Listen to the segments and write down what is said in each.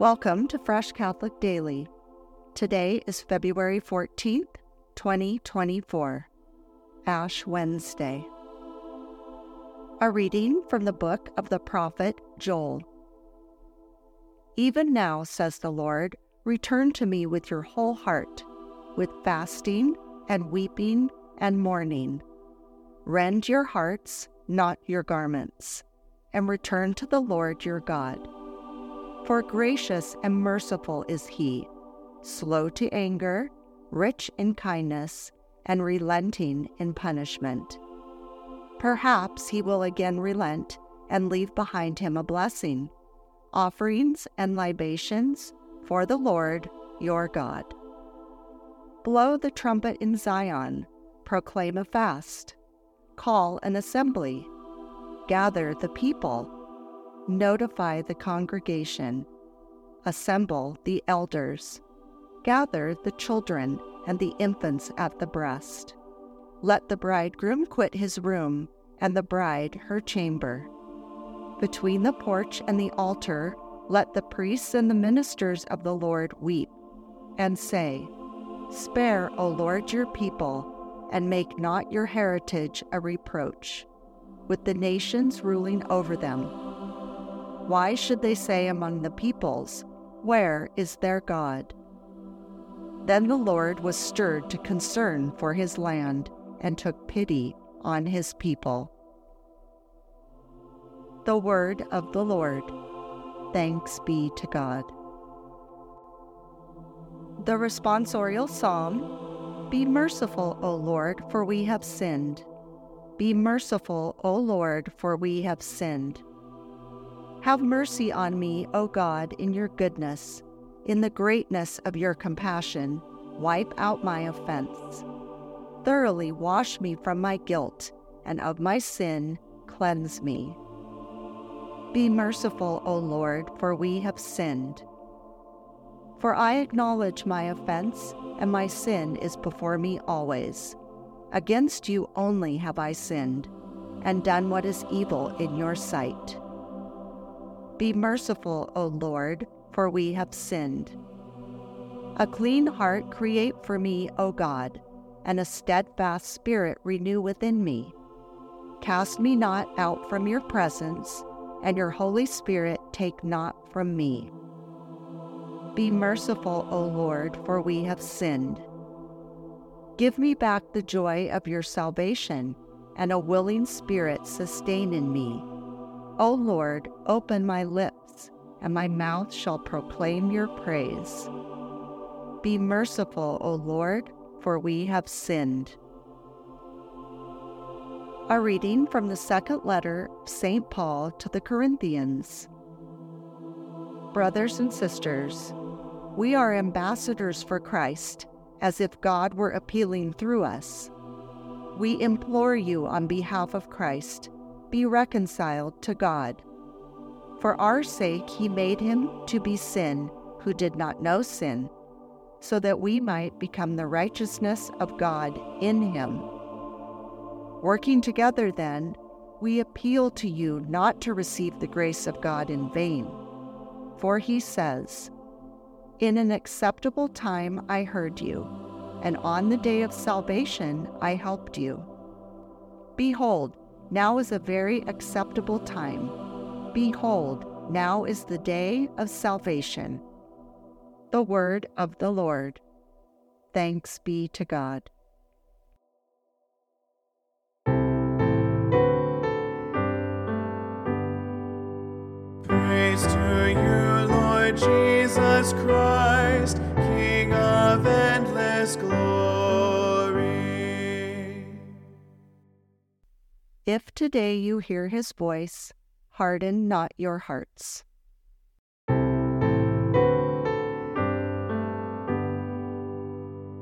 Welcome to Fresh Catholic Daily. Today is February 14th, 2024, Ash Wednesday. A reading from the book of the prophet Joel. Even now, says the Lord, return to me with your whole heart, with fasting and weeping and mourning. Rend your hearts, not your garments, and return to the Lord your God for gracious and merciful is he, slow to anger, rich in kindness, and relenting in punishment. Perhaps he will again relent and leave behind him a blessing, offerings and libations for the Lord your God. Blow the trumpet in Zion, proclaim a fast, call an assembly, gather the people notify the congregation, assemble the elders, gather the children and the infants at the breast. Let the bridegroom quit his room, and the bride her chamber. Between the porch and the altar, let the priests and the ministers of the Lord weep, and say, Spare, O Lord, your people, and make not your heritage a reproach, with the nations ruling over them why should they say among the peoples, Where is their God? Then the Lord was stirred to concern for his land and took pity on his people. The word of the Lord. Thanks be to God. The responsorial psalm Be merciful, O Lord, for we have sinned. Be merciful, O Lord, for we have sinned. Have mercy on me, O God, in your goodness. In the greatness of your compassion, wipe out my offense. Thoroughly wash me from my guilt, and of my sin cleanse me. Be merciful, O Lord, for we have sinned. For I acknowledge my offense, and my sin is before me always. Against you only have I sinned, and done what is evil in your sight be merciful, O Lord, for we have sinned. A clean heart create for me, O God, and a steadfast spirit renew within me. Cast me not out from your presence, and your Holy Spirit take not from me. Be merciful, O Lord, for we have sinned. Give me back the joy of your salvation, and a willing spirit sustain in me. O Lord, open my lips, and my mouth shall proclaim your praise. Be merciful, O Lord, for we have sinned. A reading from the second letter of St. Paul to the Corinthians. Brothers and sisters, we are ambassadors for Christ, as if God were appealing through us. We implore you on behalf of Christ be reconciled to God. For our sake, he made him to be sin who did not know sin, so that we might become the righteousness of God in him. Working together, then, we appeal to you not to receive the grace of God in vain. For he says, In an acceptable time I heard you, and on the day of salvation I helped you. Behold, now is a very acceptable time. Behold, now is the day of salvation. The word of the Lord. Thanks be to God. Praise to you, Lord Jesus Christ, If today you hear his voice, harden not your hearts.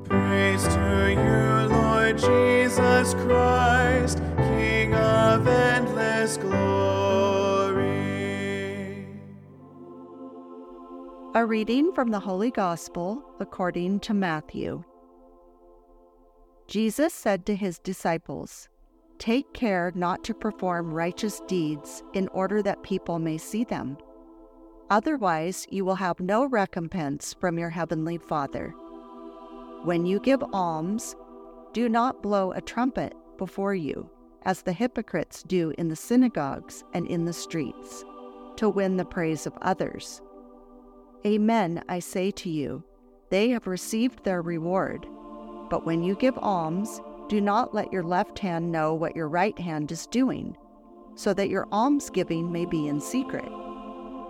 Praise to you, Lord Jesus Christ, King of endless glory. A reading from the Holy Gospel according to Matthew. Jesus said to his disciples, Take care not to perform righteous deeds in order that people may see them. Otherwise, you will have no recompense from your heavenly Father. When you give alms, do not blow a trumpet before you, as the hypocrites do in the synagogues and in the streets, to win the praise of others. Amen, I say to you, they have received their reward. But when you give alms, do not let your left hand know what your right hand is doing, so that your almsgiving may be in secret.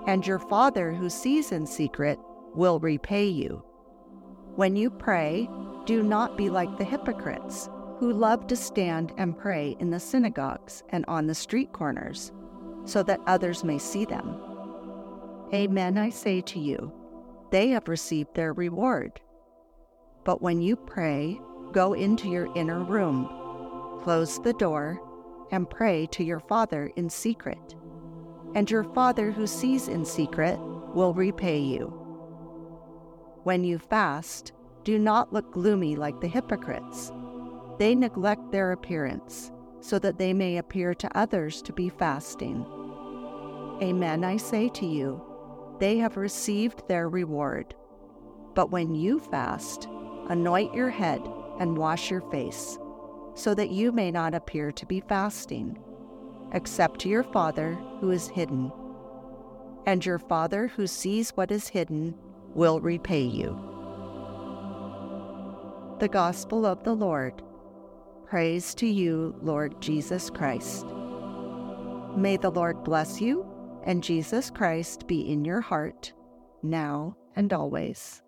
And your Father who sees in secret will repay you. When you pray, do not be like the hypocrites, who love to stand and pray in the synagogues and on the street corners, so that others may see them. Amen, I say to you, they have received their reward. But when you pray, go into your inner room, close the door, and pray to your Father in secret. And your Father who sees in secret will repay you. When you fast, do not look gloomy like the hypocrites. They neglect their appearance, so that they may appear to others to be fasting. Amen, I say to you, they have received their reward. But when you fast, anoint your head and wash your face, so that you may not appear to be fasting, except to your Father who is hidden. And your Father who sees what is hidden will repay you. The Gospel of the Lord. Praise to you, Lord Jesus Christ. May the Lord bless you and Jesus Christ be in your heart, now and always.